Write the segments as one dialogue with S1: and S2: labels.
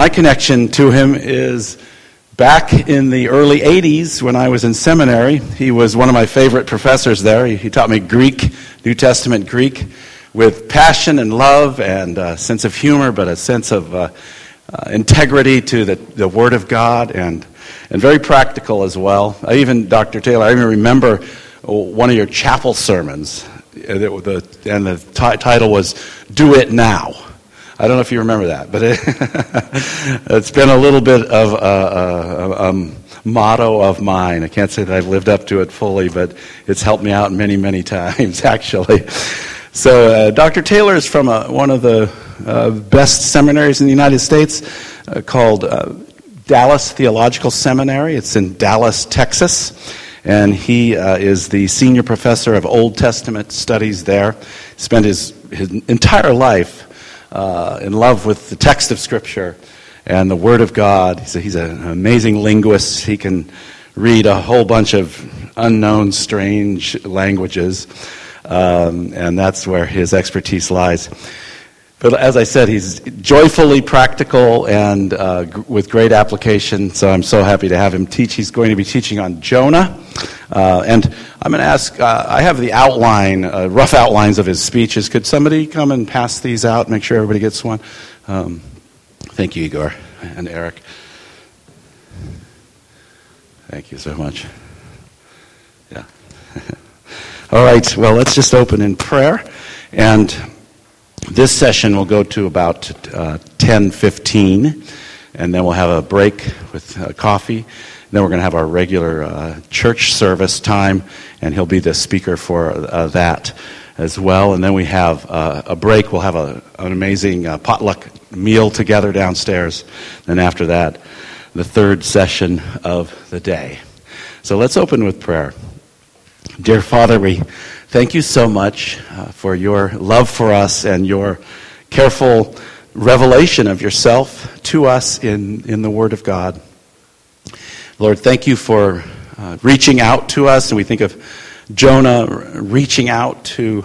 S1: My connection to him is back in the early 80s when I was in seminary. He was one of my favorite professors there. He, he taught me Greek, New Testament Greek, with passion and love and a sense of humor, but a sense of uh, uh, integrity to the, the Word of God and, and very practical as well. I even, Dr. Taylor, I even remember one of your chapel sermons, uh, the, and the t- title was Do It Now. I don't know if you remember that, but it, has been a little bit of a, a, a, motto of mine. I can't say that I've lived up to it fully, but it's helped me out many, many times, actually. So, uh, Dr. Taylor is from a, one of the uh, best seminaries in the United States uh, called uh, Dallas Theological Seminary. It's in Dallas, Texas. And he uh, is the senior professor of Old Testament studies there. Spent his, his entire life uh, in love with the text of Scripture and the Word of God. He's, a, he's an amazing linguist. He can read a whole bunch of unknown, strange languages, um, and that's where his expertise lies. But as I said, he's joyfully practical and uh, g- with great application, so I'm so happy to have him teach. He's going to be teaching on Jonah. Uh, and I'm going to ask, uh, I have the outline, uh, rough outlines of his speeches. Could somebody come and pass these out, make sure everybody gets one? Um, thank you, Igor and Eric. Thank you so much. Yeah. All right, well, let's just open in prayer. And this session will go to about uh, 10:15, and then we'll have a break with uh, coffee. Then we're going to have our regular uh, church service time, and he'll be the speaker for uh, that as well. And then we have uh, a break. We'll have a, an amazing uh, potluck meal together downstairs. Then after that, the third session of the day. So let's open with prayer. Dear Father, we thank you so much uh, for your love for us and your careful revelation of yourself to us in, in the Word of God. Lord, thank you for uh, reaching out to us. And we think of Jonah reaching out to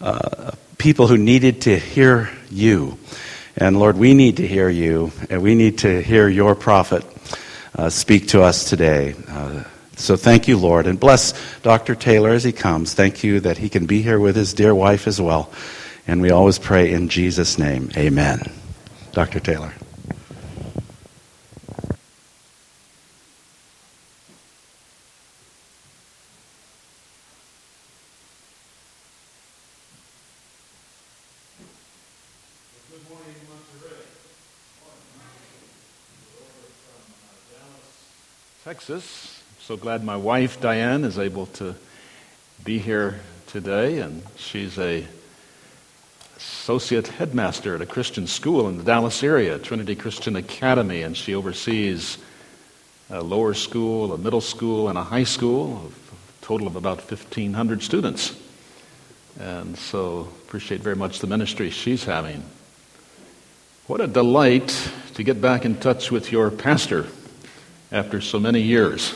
S1: uh, people who needed to hear you. And Lord, we need to hear you, and we need to hear your prophet uh, speak to us today. Uh, so thank you, Lord. And bless Dr. Taylor as he comes. Thank you that he can be here with his dear wife as well. And we always pray in Jesus' name. Amen. Dr. Taylor.
S2: Texas so glad my wife, Diane, is able to be here today, and she's a associate headmaster at a Christian school in the Dallas area, Trinity Christian Academy, and she oversees a lower school, a middle school, and a high school, of a total of about 1,500 students. And so appreciate very much the ministry she's having. What a delight to get back in touch with your pastor after so many years.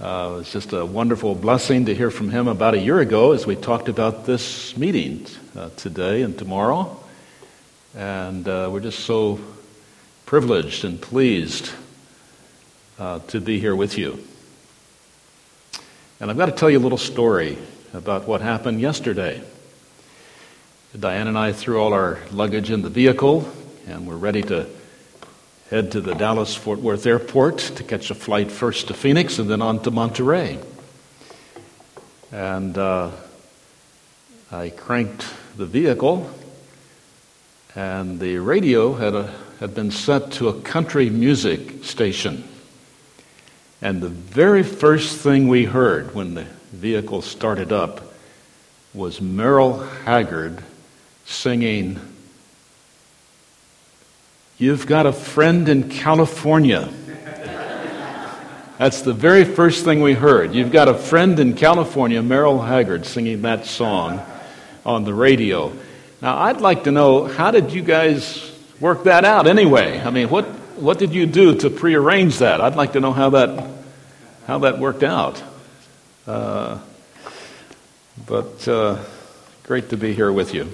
S2: Uh, it was just a wonderful blessing to hear from him about a year ago as we talked about this meeting uh, today and tomorrow. And uh, we're just so privileged and pleased uh, to be here with you. And I've got to tell you a little story about what happened yesterday. Diane and I threw all our luggage in the vehicle, and we're ready to head to the Dallas Fort Worth airport to catch a flight first to Phoenix and then on to Monterey. And uh, I cranked the vehicle, and the radio had, a, had been set to a country music station. And the very first thing we heard when the vehicle started up was Merle Haggard singing You've got a friend in California. That's the very first thing we heard. You've got a friend in California, Merle Haggard, singing that song on the radio. Now, I'd like to know how did you guys work that out anyway? I mean, what, what did you do to prearrange that? I'd like to know how that, how that worked out. Uh, but uh, great to be here with you.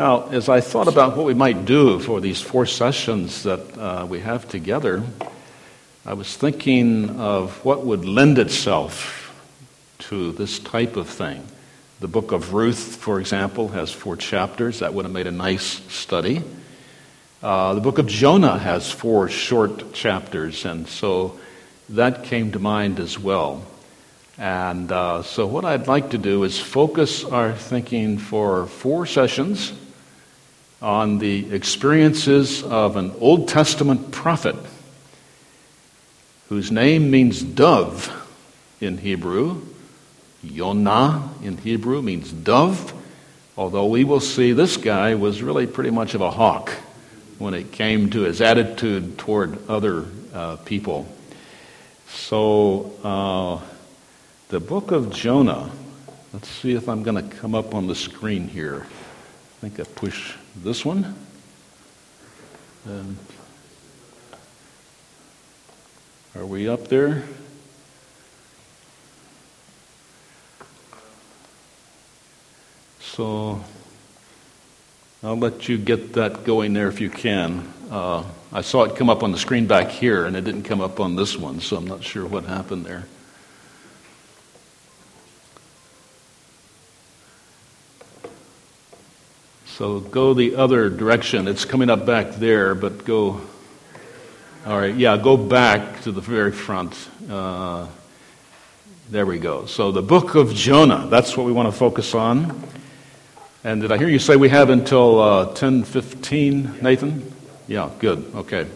S2: Now, as I thought about what we might do for these four sessions that uh, we have together, I was thinking of what would lend itself to this type of thing. The book of Ruth, for example, has four chapters. That would have made a nice study. Uh, the book of Jonah has four short chapters, and so that came to mind as well. And uh, so, what I'd like to do is focus our thinking for four sessions on the experiences of an Old Testament prophet whose name means dove in Hebrew. Yonah in Hebrew means dove, although we will see this guy was really pretty much of a hawk when it came to his attitude toward other uh, people. So, uh, the book of Jonah, let's see if I'm going to come up on the screen here. I think I push this one. And are we up there? So I'll let you get that going there if you can. Uh, I saw it come up on the screen back here, and it didn't come up on this one, so I'm not sure what happened there. So go the other direction. It's coming up back there, but go. All right, yeah, go back to the very front. Uh, there we go. So the book of Jonah, that's what we want to focus on. And did I hear you say we have until uh, 10:15, Nathan? Yeah, good. Okay.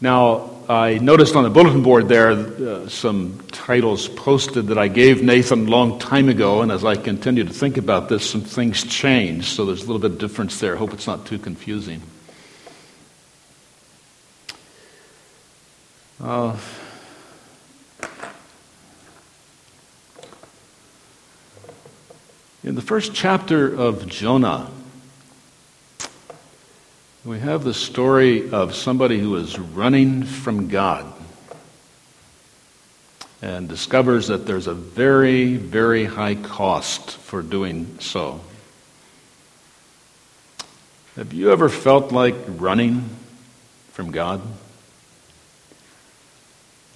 S2: Now, I noticed on the bulletin board there uh, some titles posted that I gave Nathan a long time ago, and as I continue to think about this, some things change, so there's a little bit of difference there. I hope it's not too confusing. Uh, in the first chapter of Jonah, we have the story of somebody who is running from God and discovers that there's a very, very high cost for doing so. Have you ever felt like running from God?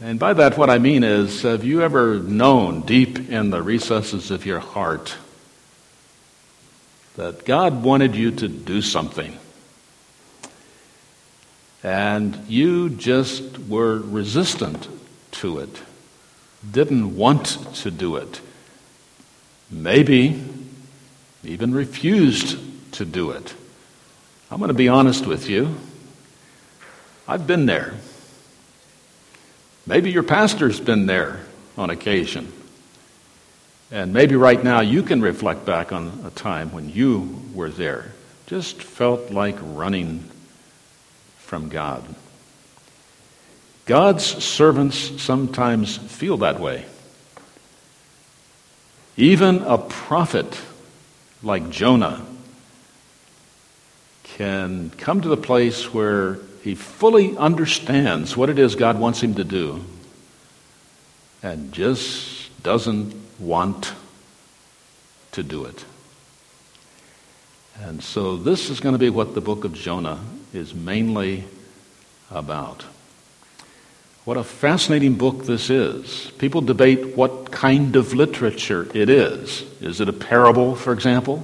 S2: And by that, what I mean is, have you ever known deep in the recesses of your heart that God wanted you to do something? And you just were resistant to it, didn't want to do it, maybe even refused to do it. I'm going to be honest with you. I've been there. Maybe your pastor's been there on occasion. And maybe right now you can reflect back on a time when you were there. Just felt like running from God. God's servants sometimes feel that way. Even a prophet like Jonah can come to the place where he fully understands what it is God wants him to do and just doesn't want to do it. And so, this is going to be what the book of Jonah is mainly about. What a fascinating book this is. People debate what kind of literature it is. Is it a parable, for example?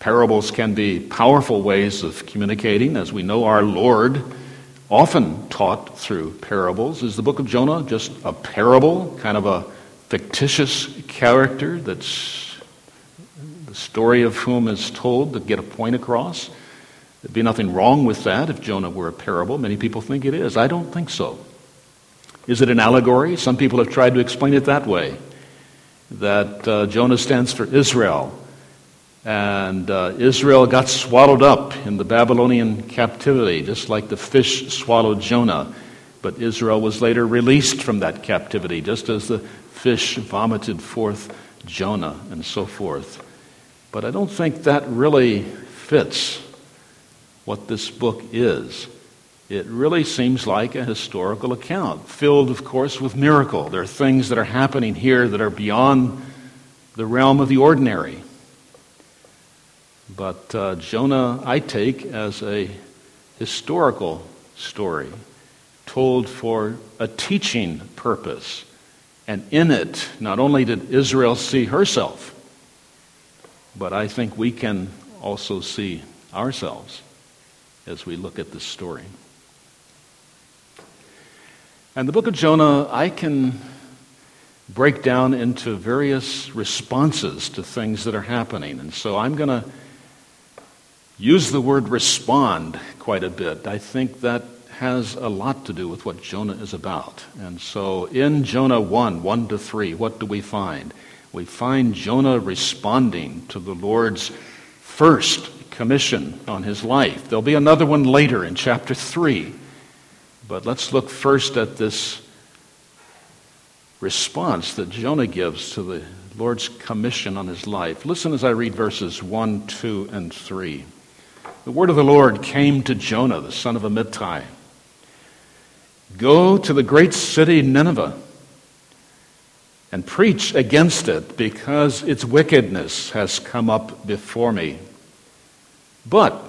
S2: Parables can be powerful ways of communicating. As we know, our Lord often taught through parables. Is the book of Jonah just a parable, kind of a fictitious character that's the story of whom is told to get a point across? There'd be nothing wrong with that if Jonah were a parable. Many people think it is. I don't think so. Is it an allegory? Some people have tried to explain it that way that uh, Jonah stands for Israel. And uh, Israel got swallowed up in the Babylonian captivity, just like the fish swallowed Jonah. But Israel was later released from that captivity, just as the fish vomited forth Jonah and so forth. But I don't think that really fits what this book is. It really seems like a historical account, filled, of course, with miracle. There are things that are happening here that are beyond the realm of the ordinary. But uh, Jonah, I take as a historical story told for a teaching purpose. And in it, not only did Israel see herself, but I think we can also see ourselves as we look at this story. And the book of Jonah, I can break down into various responses to things that are happening. And so I'm going to use the word respond quite a bit. I think that has a lot to do with what Jonah is about. And so in Jonah 1, 1 to 3, what do we find? We find Jonah responding to the Lord's first commission on his life. There'll be another one later in chapter 3. But let's look first at this response that Jonah gives to the Lord's commission on his life. Listen as I read verses 1, 2, and 3. The word of the Lord came to Jonah, the son of Amittai. Go to the great city Nineveh and preach against it because its wickedness has come up before me. But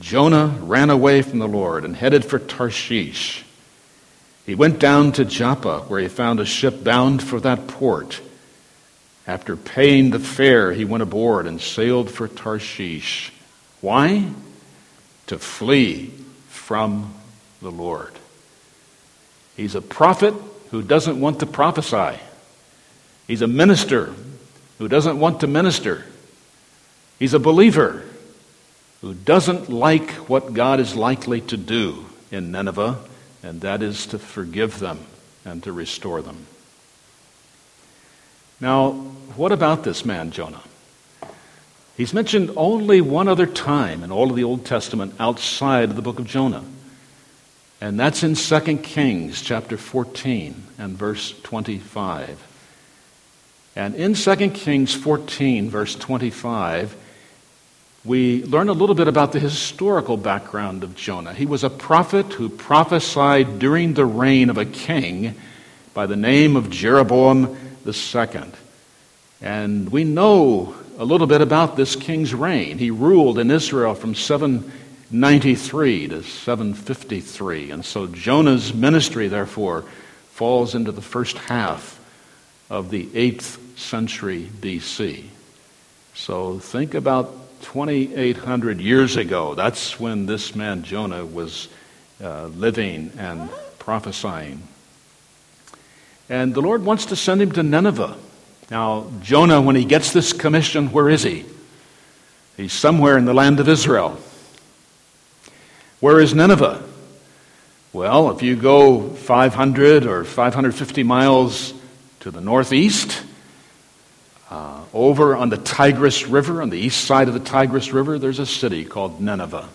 S2: Jonah ran away from the Lord and headed for Tarshish. He went down to Joppa, where he found a ship bound for that port. After paying the fare, he went aboard and sailed for Tarshish. Why? To flee from the Lord. He's a prophet who doesn't want to prophesy. He's a minister who doesn't want to minister. He's a believer who doesn't like what God is likely to do in Nineveh, and that is to forgive them and to restore them. Now, what about this man, Jonah? He's mentioned only one other time in all of the Old Testament outside of the book of Jonah. And that's in 2 Kings chapter 14 and verse 25. And in 2 Kings 14, verse 25, we learn a little bit about the historical background of Jonah. He was a prophet who prophesied during the reign of a king by the name of Jeroboam II. And we know a little bit about this king's reign. He ruled in Israel from 793 to 753. And so Jonah's ministry, therefore, falls into the first half of the 8th century BC. So think about 2,800 years ago. That's when this man Jonah was uh, living and prophesying. And the Lord wants to send him to Nineveh. Now, Jonah, when he gets this commission, where is he? He's somewhere in the land of Israel. Where is Nineveh? Well, if you go 500 or 550 miles to the northeast, uh, over on the Tigris River, on the east side of the Tigris River, there's a city called Nineveh.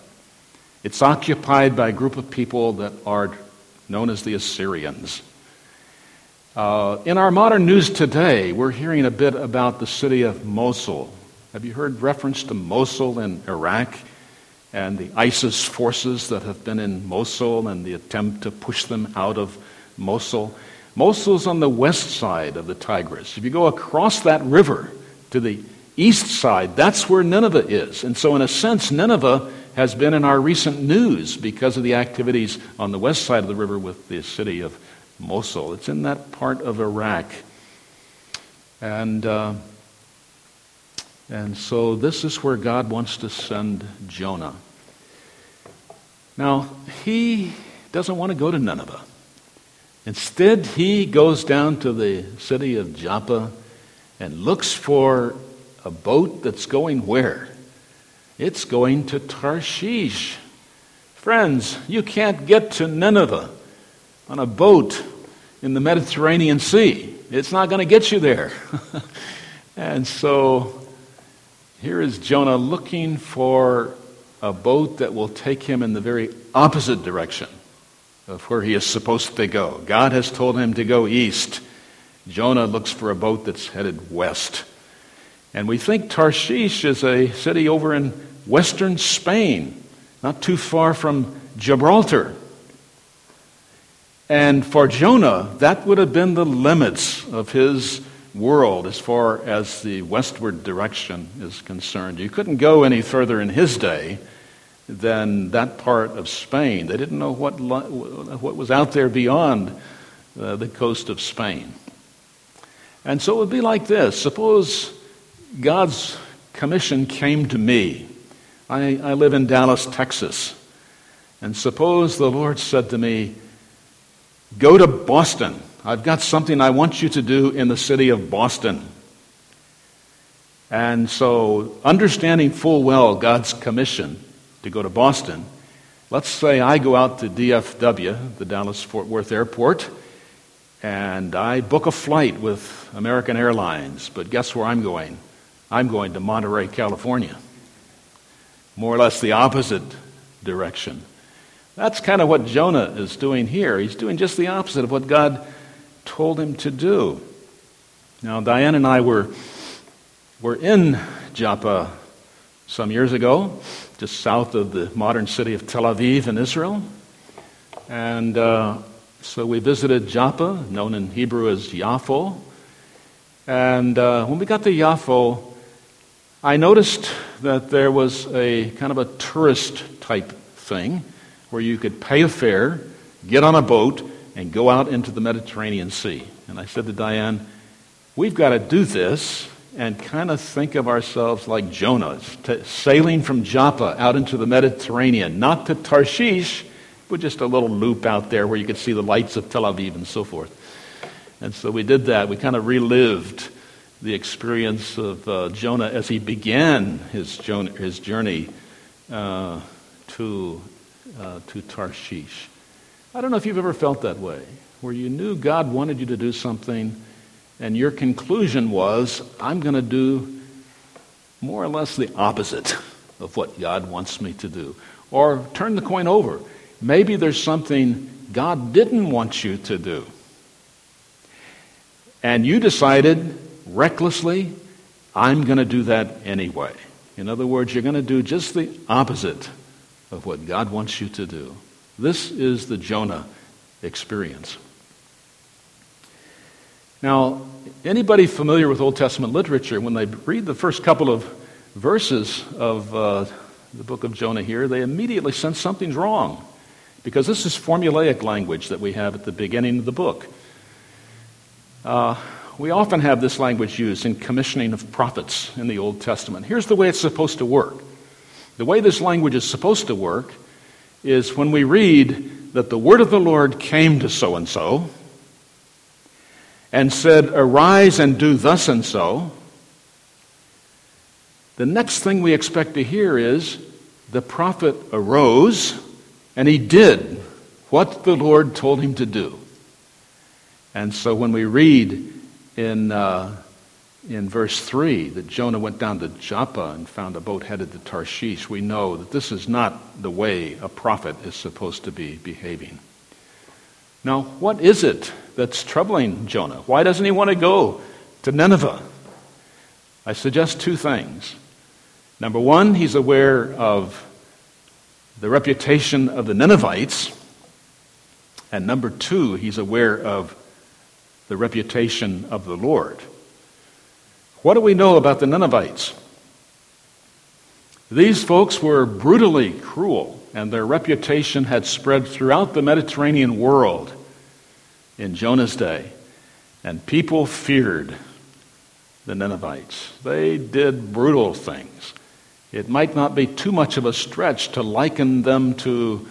S2: It's occupied by a group of people that are known as the Assyrians. Uh, in our modern news today, we're hearing a bit about the city of Mosul. Have you heard reference to Mosul in Iraq? and the ISIS forces that have been in Mosul and the attempt to push them out of Mosul. Mosul's on the west side of the Tigris. If you go across that river to the east side, that's where Nineveh is. And so, in a sense, Nineveh has been in our recent news because of the activities on the west side of the river with the city of Mosul. It's in that part of Iraq. And. Uh, and so this is where God wants to send Jonah. Now, he doesn't want to go to Nineveh. Instead, he goes down to the city of Joppa and looks for a boat that's going where? It's going to Tarshish. Friends, you can't get to Nineveh on a boat in the Mediterranean Sea. It's not going to get you there. and so here is Jonah looking for a boat that will take him in the very opposite direction of where he is supposed to go. God has told him to go east. Jonah looks for a boat that's headed west. And we think Tarshish is a city over in western Spain, not too far from Gibraltar. And for Jonah, that would have been the limits of his world as far as the westward direction is concerned. You couldn't go any further in his day than that part of Spain. They didn't know what, what was out there beyond uh, the coast of Spain. And so it would be like this suppose God's commission came to me. I, I live in Dallas, Texas. And suppose the Lord said to me, Go to Boston. I've got something I want you to do in the city of Boston. And so, understanding full well God's commission to go to Boston, let's say I go out to DFW, the Dallas Fort Worth Airport, and I book a flight with American Airlines. But guess where I'm going? I'm going to Monterey, California. More or less the opposite direction. That's kind of what Jonah is doing here. He's doing just the opposite of what God told him to do. Now, Diane and I were, were in Joppa some years ago, just south of the modern city of Tel Aviv in Israel. And uh, so we visited Joppa, known in Hebrew as Yaffo. And uh, when we got to Yaffo, I noticed that there was a kind of a tourist type thing where you could pay a fare, get on a boat, and go out into the Mediterranean Sea. And I said to Diane, We've got to do this and kind of think of ourselves like Jonah, sailing from Joppa out into the Mediterranean, not to Tarshish, but just a little loop out there where you could see the lights of Tel Aviv and so forth. And so we did that. We kind of relived the experience of uh, Jonah as he began his, his journey uh, to, uh, to Tarshish. I don't know if you've ever felt that way, where you knew God wanted you to do something, and your conclusion was, I'm going to do more or less the opposite of what God wants me to do. Or turn the coin over. Maybe there's something God didn't want you to do. And you decided recklessly, I'm going to do that anyway. In other words, you're going to do just the opposite of what God wants you to do. This is the Jonah experience. Now, anybody familiar with Old Testament literature, when they read the first couple of verses of uh, the book of Jonah here, they immediately sense something's wrong. Because this is formulaic language that we have at the beginning of the book. Uh, we often have this language used in commissioning of prophets in the Old Testament. Here's the way it's supposed to work. The way this language is supposed to work is when we read that the word of the Lord came to so and so and said, Arise and do thus and so, the next thing we expect to hear is the prophet arose and he did what the Lord told him to do. And so when we read in uh, in verse 3 that Jonah went down to Joppa and found a boat headed to Tarshish, we know that this is not the way a prophet is supposed to be behaving. Now, what is it that's troubling Jonah? Why doesn't he want to go to Nineveh? I suggest two things. Number one, he's aware of the reputation of the Ninevites. And number two, he's aware of the reputation of the Lord. What do we know about the Ninevites? These folks were brutally cruel, and their reputation had spread throughout the Mediterranean world in Jonah's day. And people feared the Ninevites. They did brutal things. It might not be too much of a stretch to liken them to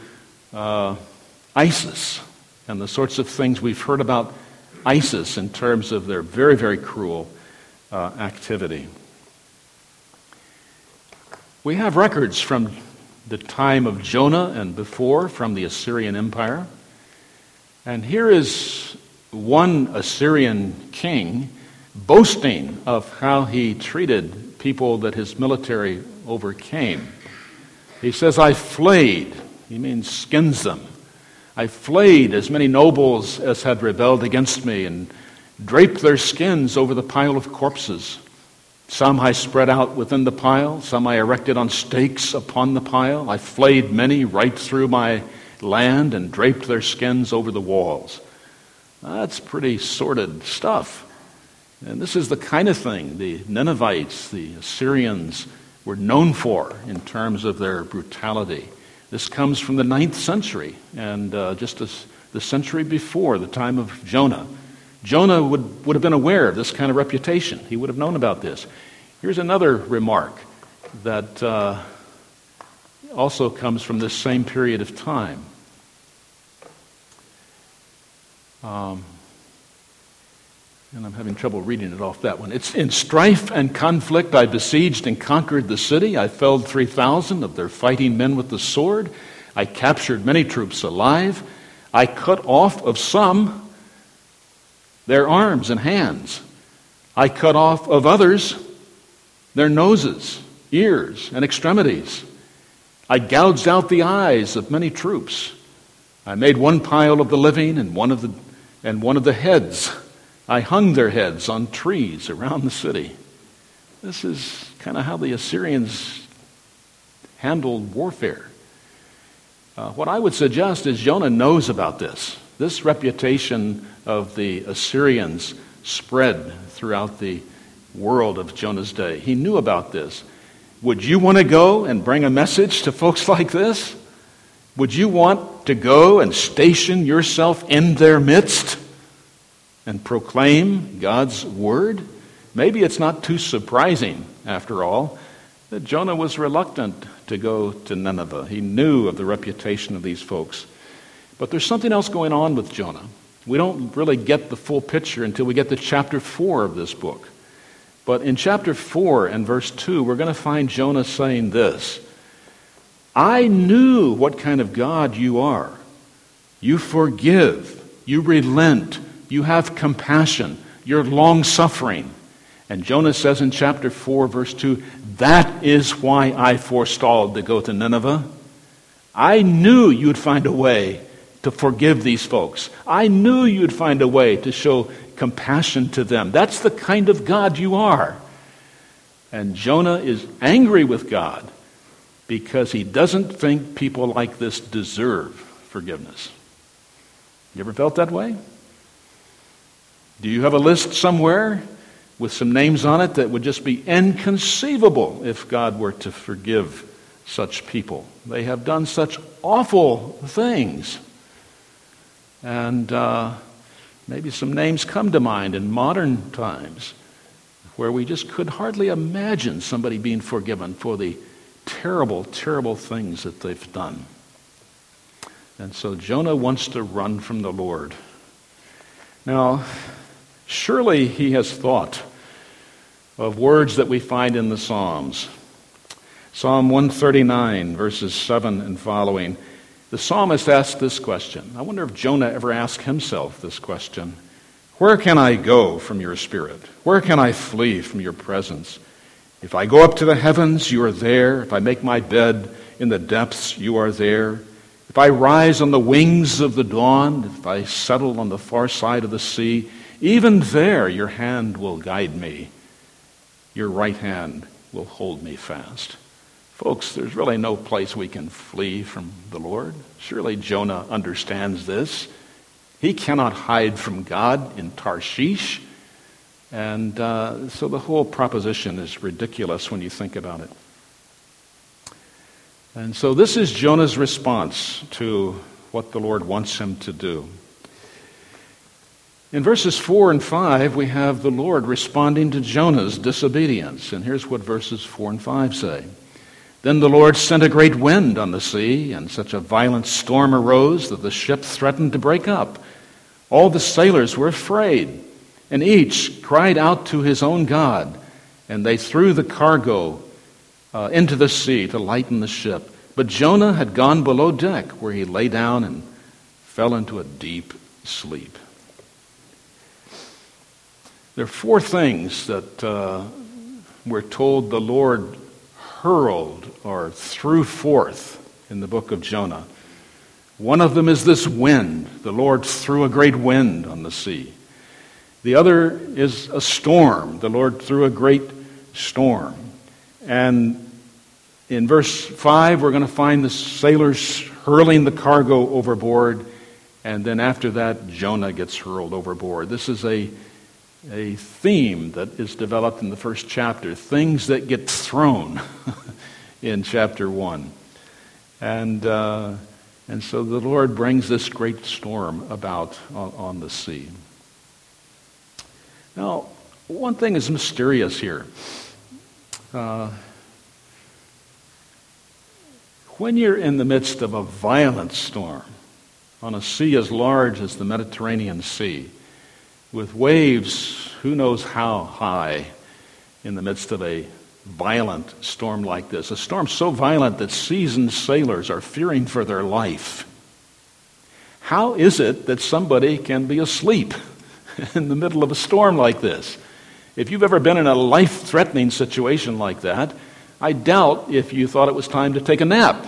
S2: uh, ISIS and the sorts of things we've heard about ISIS in terms of their very, very cruel uh, activity. We have records from the time of Jonah and before from the Assyrian Empire. And here is one Assyrian king boasting of how he treated people that his military overcame. He says, I flayed, he means skins them. I flayed as many nobles as had rebelled against me and draped their skins over the pile of corpses. Some I spread out within the pile, some I erected on stakes upon the pile. I flayed many right through my land and draped their skins over the walls. That's pretty sordid stuff. And this is the kind of thing the Ninevites, the Assyrians, were known for in terms of their brutality. This comes from the ninth century, and uh, just as the century before, the time of Jonah. Jonah would, would have been aware of this kind of reputation. He would have known about this. Here's another remark that uh, also comes from this same period of time. Um, and I'm having trouble reading it off that one. It's in strife and conflict I besieged and conquered the city. I felled 3,000 of their fighting men with the sword. I captured many troops alive. I cut off of some their arms and hands. I cut off of others their noses, ears, and extremities. I gouged out the eyes of many troops. I made one pile of the living and one of the, and one of the heads I hung their heads on trees around the city. This is kind of how the Assyrians handled warfare. Uh, what I would suggest is Jonah knows about this. This reputation of the Assyrians spread throughout the world of Jonah's day. He knew about this. Would you want to go and bring a message to folks like this? Would you want to go and station yourself in their midst? and proclaim God's word? Maybe it's not too surprising, after all, that Jonah was reluctant to go to Nineveh. He knew of the reputation of these folks. But there's something else going on with Jonah. We don't really get the full picture until we get to chapter 4 of this book. But in chapter 4 and verse 2, we're going to find Jonah saying this I knew what kind of God you are. You forgive, you relent, you have compassion. You're long suffering. And Jonah says in chapter 4, verse 2, That is why I forestalled to go to Nineveh. I knew you'd find a way to forgive these folks. I knew you'd find a way to show compassion to them. That's the kind of God you are. And Jonah is angry with God because he doesn't think people like this deserve forgiveness. You ever felt that way? Do you have a list somewhere with some names on it that would just be inconceivable if God were to forgive such people? They have done such awful things. And uh, maybe some names come to mind in modern times where we just could hardly imagine somebody being forgiven for the terrible, terrible things that they've done. And so Jonah wants to run from the Lord. Now, Surely he has thought of words that we find in the Psalms. Psalm 139, verses 7 and following. The psalmist asked this question. I wonder if Jonah ever asked himself this question Where can I go from your spirit? Where can I flee from your presence? If I go up to the heavens, you are there. If I make my bed in the depths, you are there. If I rise on the wings of the dawn, if I settle on the far side of the sea, even there, your hand will guide me. Your right hand will hold me fast. Folks, there's really no place we can flee from the Lord. Surely Jonah understands this. He cannot hide from God in Tarshish. And uh, so the whole proposition is ridiculous when you think about it. And so this is Jonah's response to what the Lord wants him to do. In verses 4 and 5, we have the Lord responding to Jonah's disobedience. And here's what verses 4 and 5 say Then the Lord sent a great wind on the sea, and such a violent storm arose that the ship threatened to break up. All the sailors were afraid, and each cried out to his own God, and they threw the cargo uh, into the sea to lighten the ship. But Jonah had gone below deck, where he lay down and fell into a deep sleep. There are four things that uh, we're told the Lord hurled or threw forth in the book of Jonah. One of them is this wind. The Lord threw a great wind on the sea. The other is a storm. The Lord threw a great storm. And in verse 5, we're going to find the sailors hurling the cargo overboard. And then after that, Jonah gets hurled overboard. This is a a theme that is developed in the first chapter things that get thrown in chapter 1. And, uh, and so the Lord brings this great storm about on, on the sea. Now, one thing is mysterious here. Uh, when you're in the midst of a violent storm on a sea as large as the Mediterranean Sea, with waves who knows how high in the midst of a violent storm like this, a storm so violent that seasoned sailors are fearing for their life. How is it that somebody can be asleep in the middle of a storm like this? If you've ever been in a life threatening situation like that, I doubt if you thought it was time to take a nap.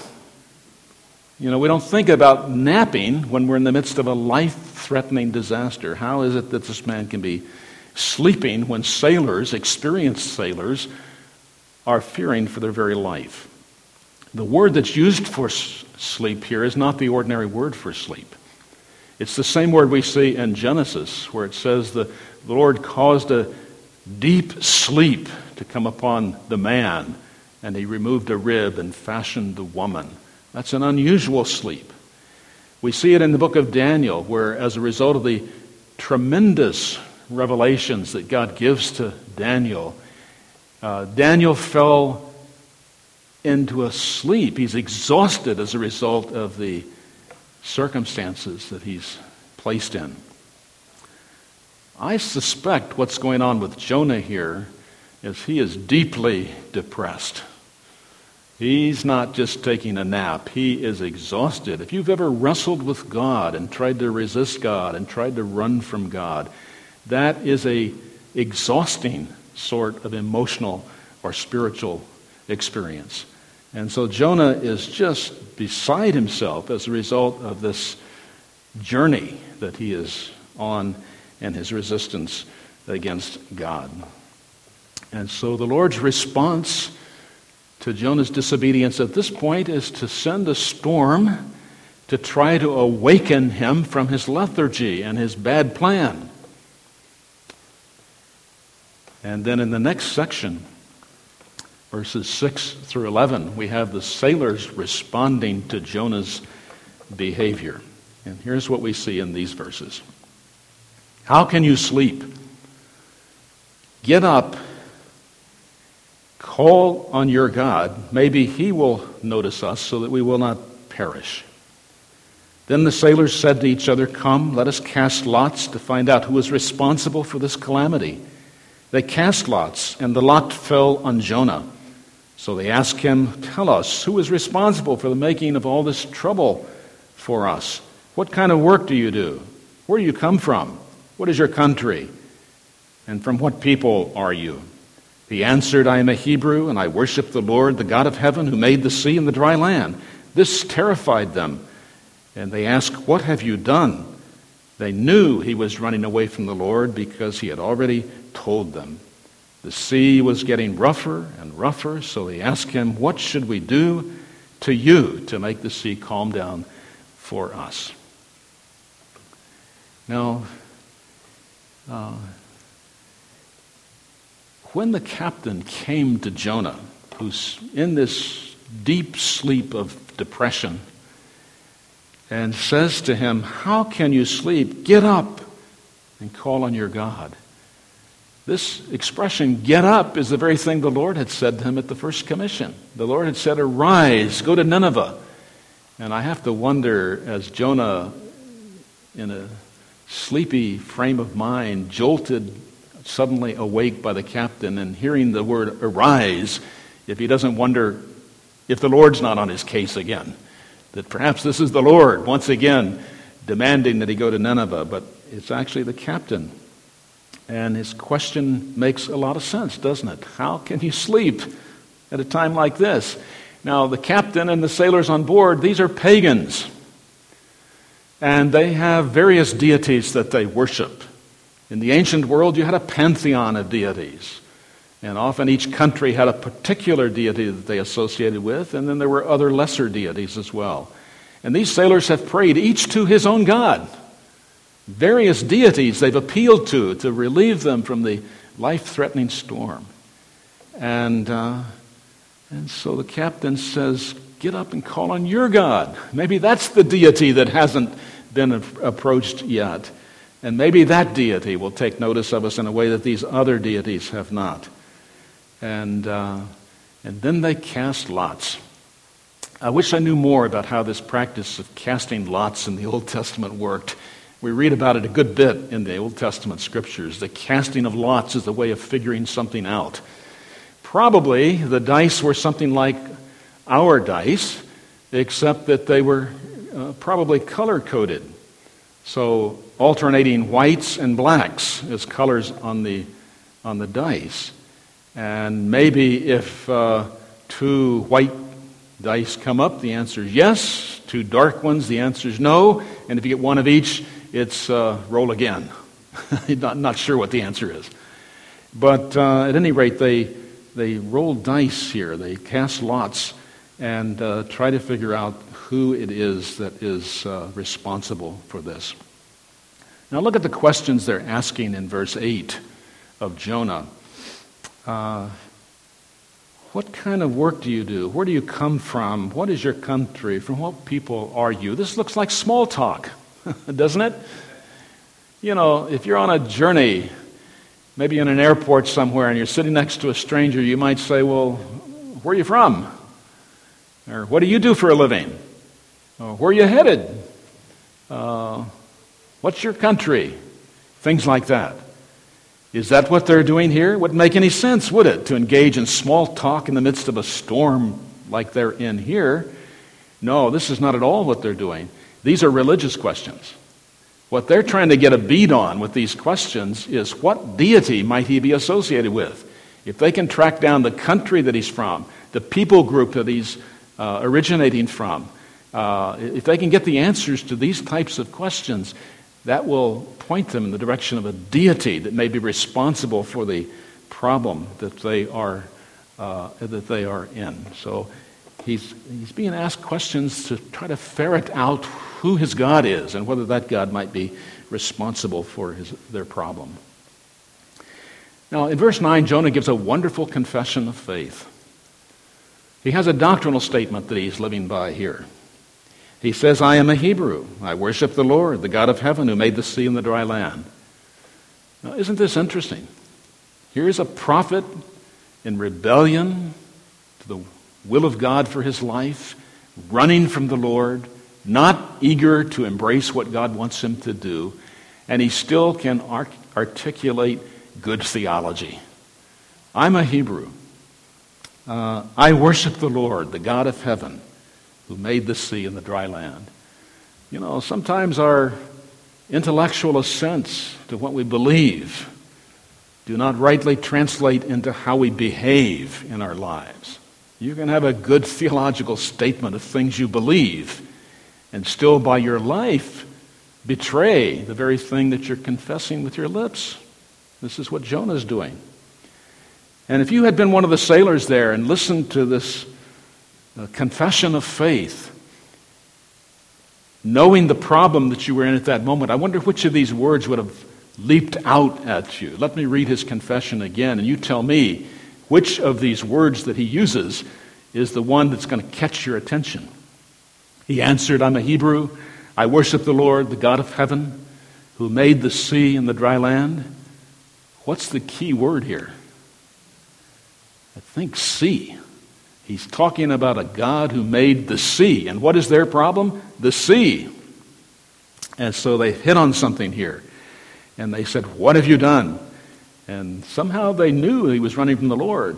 S2: You know, we don't think about napping when we're in the midst of a life threatening disaster. How is it that this man can be sleeping when sailors, experienced sailors, are fearing for their very life? The word that's used for sleep here is not the ordinary word for sleep. It's the same word we see in Genesis, where it says the, the Lord caused a deep sleep to come upon the man, and he removed a rib and fashioned the woman. That's an unusual sleep. We see it in the book of Daniel, where as a result of the tremendous revelations that God gives to Daniel, uh, Daniel fell into a sleep. He's exhausted as a result of the circumstances that he's placed in. I suspect what's going on with Jonah here is he is deeply depressed. He's not just taking a nap, he is exhausted. If you've ever wrestled with God and tried to resist God and tried to run from God, that is a exhausting sort of emotional or spiritual experience. And so Jonah is just beside himself as a result of this journey that he is on and his resistance against God. And so the Lord's response to Jonah's disobedience at this point is to send a storm to try to awaken him from his lethargy and his bad plan. And then in the next section, verses 6 through 11, we have the sailors responding to Jonah's behavior. And here's what we see in these verses How can you sleep? Get up Call on your God. Maybe he will notice us so that we will not perish. Then the sailors said to each other, Come, let us cast lots to find out who is responsible for this calamity. They cast lots, and the lot fell on Jonah. So they asked him, Tell us, who is responsible for the making of all this trouble for us? What kind of work do you do? Where do you come from? What is your country? And from what people are you? He answered, I am a Hebrew, and I worship the Lord, the God of heaven, who made the sea and the dry land. This terrified them. And they asked, What have you done? They knew he was running away from the Lord because he had already told them. The sea was getting rougher and rougher, so they asked him, What should we do to you to make the sea calm down for us? Now, uh, when the captain came to Jonah, who's in this deep sleep of depression, and says to him, How can you sleep? Get up and call on your God. This expression, get up, is the very thing the Lord had said to him at the first commission. The Lord had said, Arise, go to Nineveh. And I have to wonder, as Jonah, in a sleepy frame of mind, jolted suddenly awake by the captain and hearing the word arise, if he doesn't wonder if the Lord's not on his case again. That perhaps this is the Lord once again demanding that he go to Nineveh, but it's actually the captain. And his question makes a lot of sense, doesn't it? How can you sleep at a time like this? Now, the captain and the sailors on board, these are pagans. And they have various deities that they worship. In the ancient world, you had a pantheon of deities. And often each country had a particular deity that they associated with, and then there were other lesser deities as well. And these sailors have prayed each to his own God. various deities they've appealed to to relieve them from the life threatening storm. And, uh, and so the captain says, Get up and call on your God. Maybe that's the deity that hasn't been approached yet. And maybe that deity will take notice of us in a way that these other deities have not. And, uh, and then they cast lots. I wish I knew more about how this practice of casting lots in the Old Testament worked. We read about it a good bit in the Old Testament scriptures. The casting of lots is a way of figuring something out. Probably the dice were something like our dice, except that they were uh, probably color coded. So alternating whites and blacks as colors on the, on the dice. And maybe if uh, two white dice come up, the answer is yes. Two dark ones, the answer is no. And if you get one of each, it's uh, roll again. not, not sure what the answer is. But uh, at any rate, they, they roll dice here. They cast lots and uh, try to figure out who it is that is uh, responsible for this. Now, look at the questions they're asking in verse 8 of Jonah. Uh, what kind of work do you do? Where do you come from? What is your country? From what people are you? This looks like small talk, doesn't it? You know, if you're on a journey, maybe in an airport somewhere, and you're sitting next to a stranger, you might say, Well, where are you from? Or what do you do for a living? Or where are you headed? Uh, what's your country? Things like that. Is that what they're doing here? Wouldn't make any sense, would it, to engage in small talk in the midst of a storm like they're in here? No, this is not at all what they're doing. These are religious questions. What they're trying to get a bead on with these questions is what deity might he be associated with? If they can track down the country that he's from, the people group that he's uh, originating from. Uh, if they can get the answers to these types of questions, that will point them in the direction of a deity that may be responsible for the problem that they are, uh, that they are in. So he's, he's being asked questions to try to ferret out who his God is and whether that God might be responsible for his, their problem. Now, in verse 9, Jonah gives a wonderful confession of faith. He has a doctrinal statement that he's living by here. He says, I am a Hebrew. I worship the Lord, the God of heaven, who made the sea and the dry land. Now, isn't this interesting? Here's a prophet in rebellion to the will of God for his life, running from the Lord, not eager to embrace what God wants him to do, and he still can articulate good theology. I'm a Hebrew. Uh, I worship the Lord, the God of heaven, who made the sea and the dry land. You know, sometimes our intellectual assents to what we believe do not rightly translate into how we behave in our lives. You can have a good theological statement of things you believe and still, by your life, betray the very thing that you're confessing with your lips. This is what Jonah is doing. And if you had been one of the sailors there and listened to this uh, confession of faith, knowing the problem that you were in at that moment, I wonder which of these words would have leaped out at you. Let me read his confession again, and you tell me which of these words that he uses is the one that's going to catch your attention. He answered, I'm a Hebrew. I worship the Lord, the God of heaven, who made the sea and the dry land. What's the key word here? I think sea. He's talking about a God who made the sea. And what is their problem? The sea. And so they hit on something here. And they said, What have you done? And somehow they knew he was running from the Lord.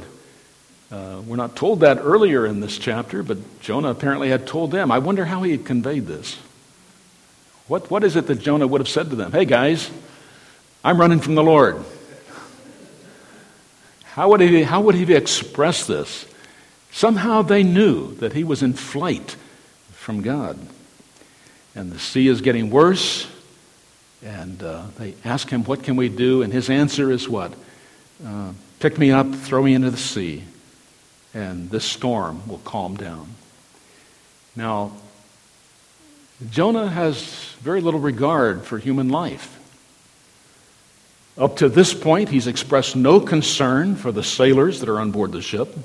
S2: Uh, we're not told that earlier in this chapter, but Jonah apparently had told them. I wonder how he had conveyed this. What, what is it that Jonah would have said to them? Hey, guys, I'm running from the Lord. How would he, how would he express this? Somehow they knew that he was in flight from God. And the sea is getting worse. And uh, they ask him, What can we do? And his answer is what? Uh, Pick me up, throw me into the sea, and this storm will calm down. Now, Jonah has very little regard for human life. Up to this point, he's expressed no concern for the sailors that are on board the ship.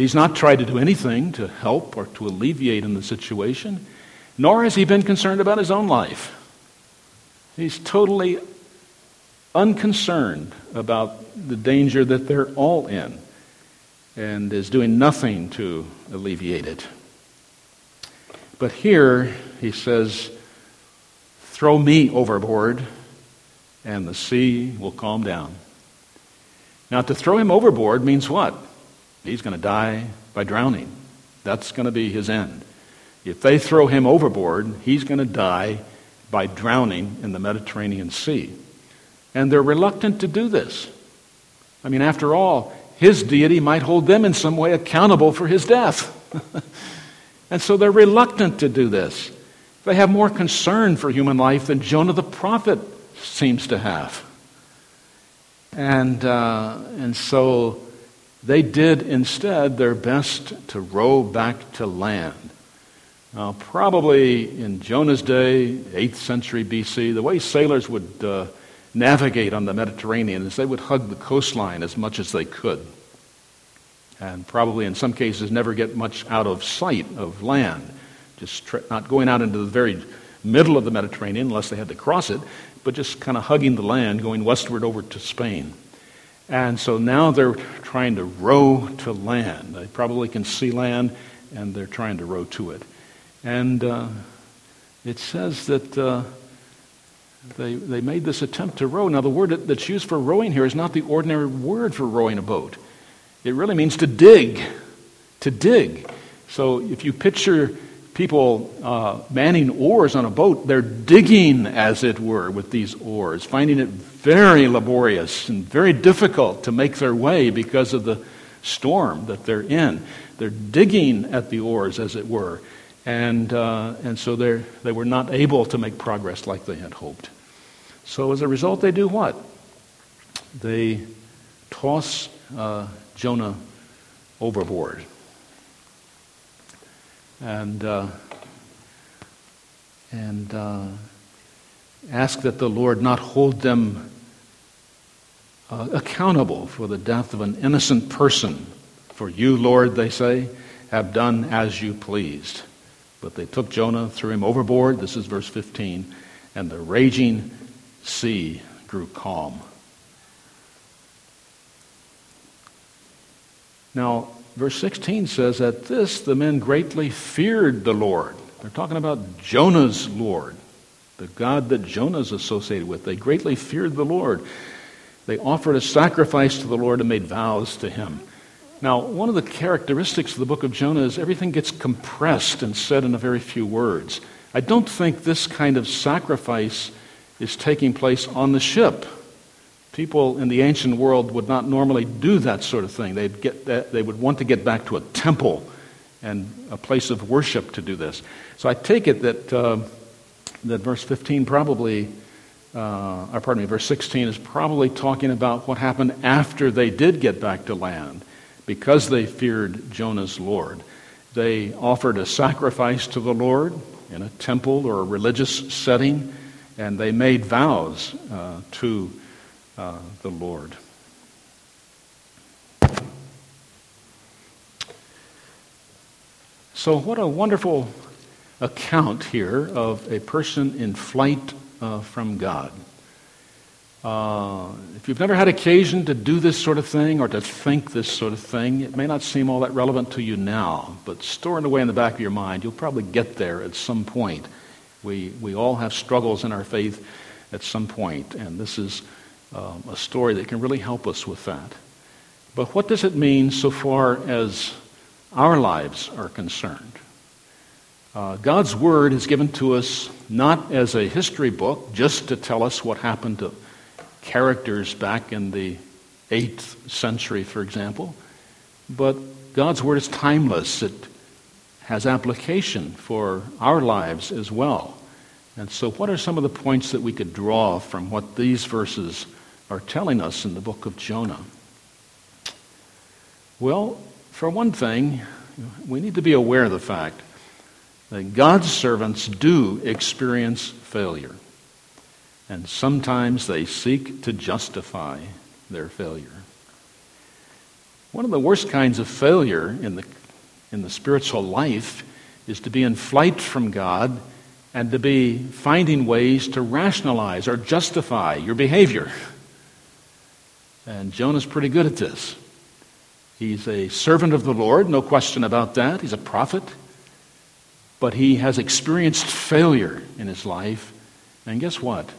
S2: He's not tried to do anything to help or to alleviate in the situation, nor has he been concerned about his own life. He's totally unconcerned about the danger that they're all in and is doing nothing to alleviate it. But here he says, Throw me overboard, and the sea will calm down. Now, to throw him overboard means what? He's going to die by drowning. That's going to be his end. If they throw him overboard, he's going to die by drowning in the Mediterranean Sea. And they're reluctant to do this. I mean, after all, his deity might hold them in some way accountable for his death. and so they're reluctant to do this. They have more concern for human life than Jonah the prophet seems to have. And, uh, and so they did instead their best to row back to land. Now, probably in Jonah's day, 8th century BC, the way sailors would uh, navigate on the Mediterranean is they would hug the coastline as much as they could. And probably in some cases never get much out of sight of land, just not going out into the very middle of the Mediterranean unless they had to cross it, but just kind of hugging the land, going westward over to Spain. And so now they're trying to row to land. They probably can see land, and they're trying to row to it. And uh, it says that uh, they, they made this attempt to row. Now, the word that's used for rowing here is not the ordinary word for rowing a boat, it really means to dig. To dig. So if you picture people uh, manning oars on a boat, they're digging, as it were, with these oars, finding it very laborious and very difficult to make their way because of the storm that they're in. They're digging at the oars, as it were. And, uh, and so they were not able to make progress like they had hoped. So as a result, they do what? They toss uh, Jonah overboard. And, uh, and uh, ask that the Lord not hold them uh, accountable for the death of an innocent person. For you, Lord, they say, have done as you pleased. But they took Jonah, threw him overboard. This is verse 15. And the raging sea grew calm. Now, verse 16 says, At this the men greatly feared the Lord. They're talking about Jonah's Lord, the God that Jonah is associated with. They greatly feared the Lord. They offered a sacrifice to the Lord and made vows to him. Now, one of the characteristics of the book of Jonah is everything gets compressed and said in a very few words. I don't think this kind of sacrifice is taking place on the ship. People in the ancient world would not normally do that sort of thing. They'd get that, they would want to get back to a temple and a place of worship to do this. So I take it that, uh, that verse 15 probably, uh, or pardon me, verse 16 is probably talking about what happened after they did get back to land because they feared Jonah's Lord. They offered a sacrifice to the Lord in a temple or a religious setting, and they made vows uh, to uh, the Lord. So, what a wonderful account here of a person in flight uh, from God. Uh, if you've never had occasion to do this sort of thing or to think this sort of thing, it may not seem all that relevant to you now, but storing away in the back of your mind. You'll probably get there at some point. We, we all have struggles in our faith at some point, and this is um, a story that can really help us with that. But what does it mean so far as our lives are concerned? Uh, God's Word is given to us not as a history book, just to tell us what happened to characters back in the 8th century, for example. But God's Word is timeless, it has application for our lives as well. And so, what are some of the points that we could draw from what these verses are telling us in the book of Jonah? Well, for one thing, we need to be aware of the fact that God's servants do experience failure. And sometimes they seek to justify their failure. One of the worst kinds of failure in the, in the spiritual life is to be in flight from God and to be finding ways to rationalize or justify your behavior. And Jonah's pretty good at this. He's a servant of the Lord, no question about that. He's a prophet. But he has experienced failure in his life. And guess what?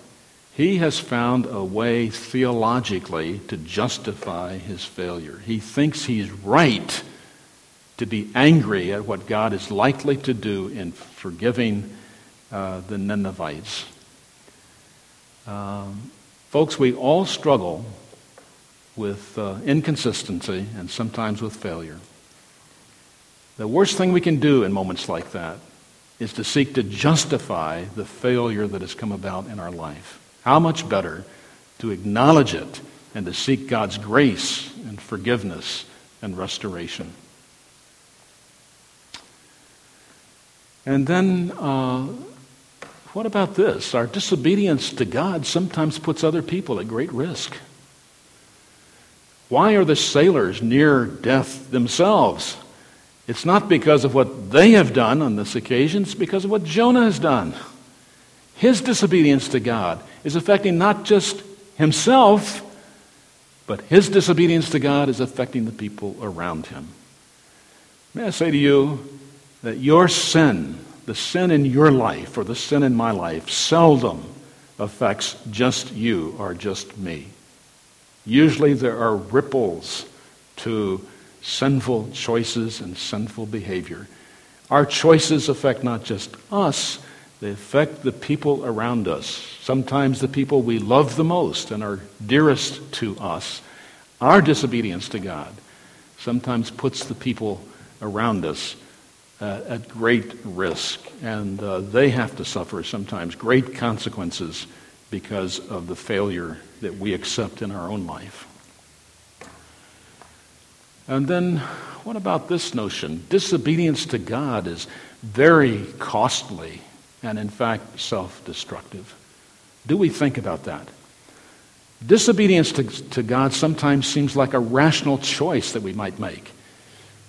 S2: He has found a way theologically to justify his failure. He thinks he's right to be angry at what God is likely to do in forgiving uh, the Ninevites. Um, folks, we all struggle with uh, inconsistency and sometimes with failure. The worst thing we can do in moments like that is to seek to justify the failure that has come about in our life. How much better to acknowledge it and to seek God's grace and forgiveness and restoration. And then, uh, what about this? Our disobedience to God sometimes puts other people at great risk. Why are the sailors near death themselves? It's not because of what they have done on this occasion, it's because of what Jonah has done. His disobedience to God is affecting not just himself, but his disobedience to God is affecting the people around him. May I say to you that your sin, the sin in your life or the sin in my life, seldom affects just you or just me. Usually there are ripples to sinful choices and sinful behavior. Our choices affect not just us, they affect the people around us. Sometimes the people we love the most and are dearest to us. Our disobedience to God sometimes puts the people around us uh, at great risk, and uh, they have to suffer sometimes great consequences because of the failure that we accept in our own life. And then, what about this notion? Disobedience to God is very costly and, in fact, self destructive. Do we think about that? Disobedience to, to God sometimes seems like a rational choice that we might make.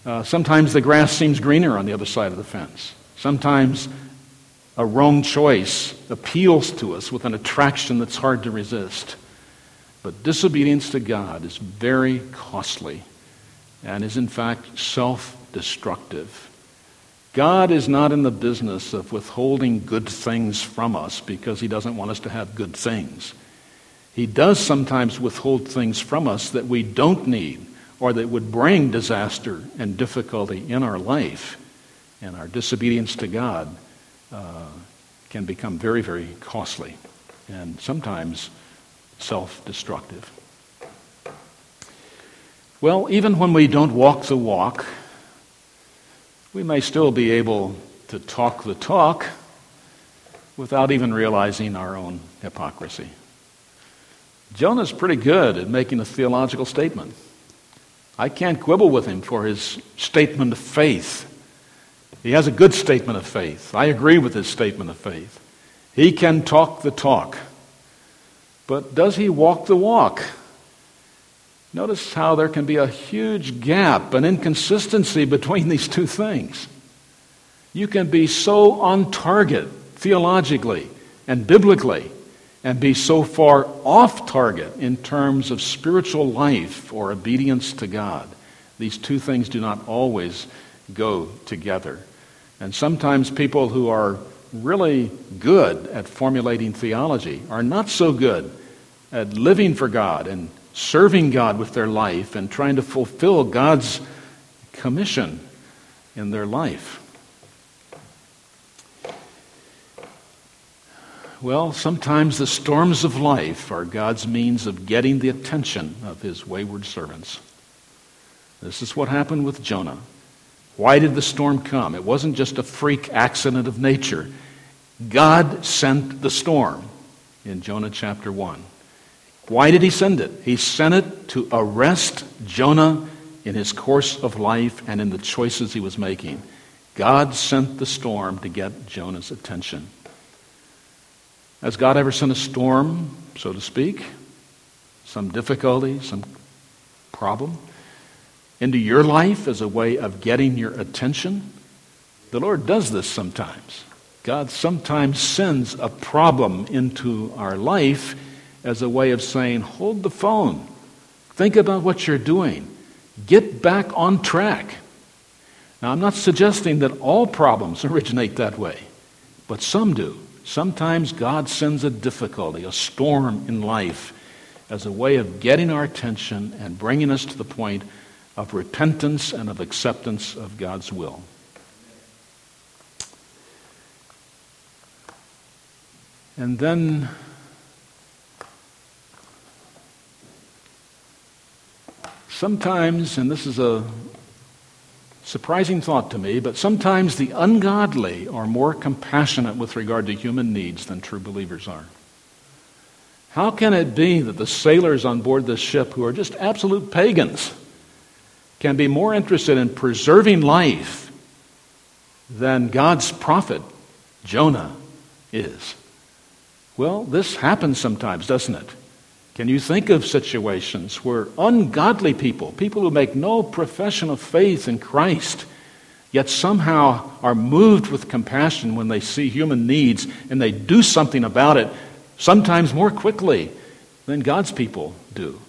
S2: Uh, sometimes the grass seems greener on the other side of the fence. Sometimes a wrong choice appeals to us with an attraction that's hard to resist. But disobedience to God is very costly and is, in fact, self destructive. God is not in the business of withholding good things from us because he doesn't want us to have good things. He does sometimes withhold things from us that we don't need or that would bring disaster and difficulty in our life. And our disobedience to God can become very, very costly and sometimes self destructive. Well, even when we don't walk the walk, we may still be able to talk the talk without even realizing our own hypocrisy. Jonah's pretty good at making a theological statement. I can't quibble with him for his statement of faith. He has a good statement of faith. I agree with his statement of faith. He can talk the talk. But does he walk the walk? Notice how there can be a huge gap, an inconsistency between these two things. You can be so on target theologically and biblically and be so far off target in terms of spiritual life or obedience to God. These two things do not always go together. And sometimes people who are really good at formulating theology are not so good at living for God and serving God with their life and trying to fulfill God's commission in their life. Well, sometimes the storms of life are God's means of getting the attention of his wayward servants. This is what happened with Jonah. Why did the storm come? It wasn't just a freak accident of nature. God sent the storm in Jonah chapter 1. Why did he send it? He sent it to arrest Jonah in his course of life and in the choices he was making. God sent the storm to get Jonah's attention. Has God ever sent a storm, so to speak, some difficulty, some problem, into your life as a way of getting your attention? The Lord does this sometimes. God sometimes sends a problem into our life as a way of saying, hold the phone, think about what you're doing, get back on track. Now, I'm not suggesting that all problems originate that way, but some do. Sometimes God sends a difficulty, a storm in life, as a way of getting our attention and bringing us to the point of repentance and of acceptance of God's will. And then sometimes, and this is a surprising thought to me, but sometimes the ungodly are more compassionate with regard to human needs than true believers are. How can it be that the sailors on board this ship, who are just absolute pagans, can be more interested in preserving life than God's prophet, Jonah, is? Well, this happens sometimes, doesn't it? Can you think of situations where ungodly people, people who make no profession of faith in Christ, yet somehow are moved with compassion when they see human needs and they do something about it, sometimes more quickly than God's people do?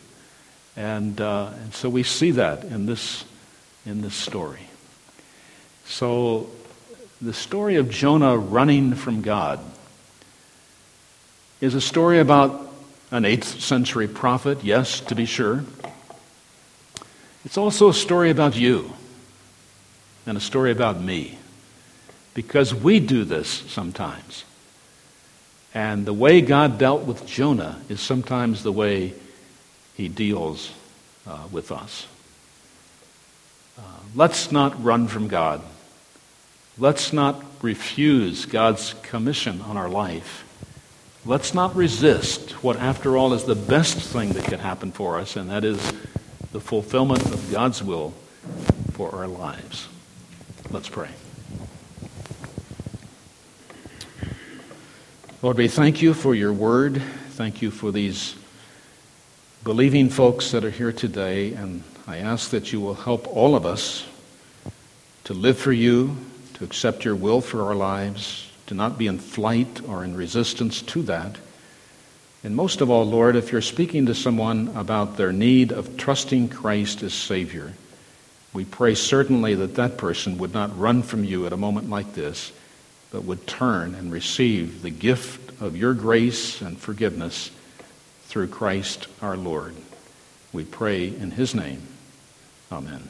S2: And, uh, and so we see that in this, in this story. So the story of Jonah running from God is a story about an 8th century prophet, yes, to be sure. It's also a story about you and a story about me because we do this sometimes. And the way God dealt with Jonah is sometimes the way he deals uh, with us. Uh, let's not run from God. Let's not refuse God's commission on our life. Let's not resist what, after all, is the best thing that can happen for us, and that is the fulfillment of God's will for our lives. Let's pray. Lord, we thank you for your word. Thank you for these believing folks that are here today, and I ask that you will help all of us to live for you, to accept your will for our lives, to not be in flight or in resistance to that. And most of all, Lord, if you're speaking to someone about their need of trusting Christ as Savior, we pray certainly that that person would not run from you at a moment like this, but would turn and receive the gift of your grace and forgiveness through Christ our Lord. We pray in His name. Amen.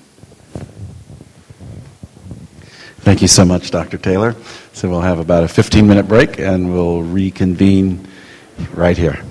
S1: Thank you so much, Dr. Taylor. So we'll have about a 15 minute break and we'll reconvene right here.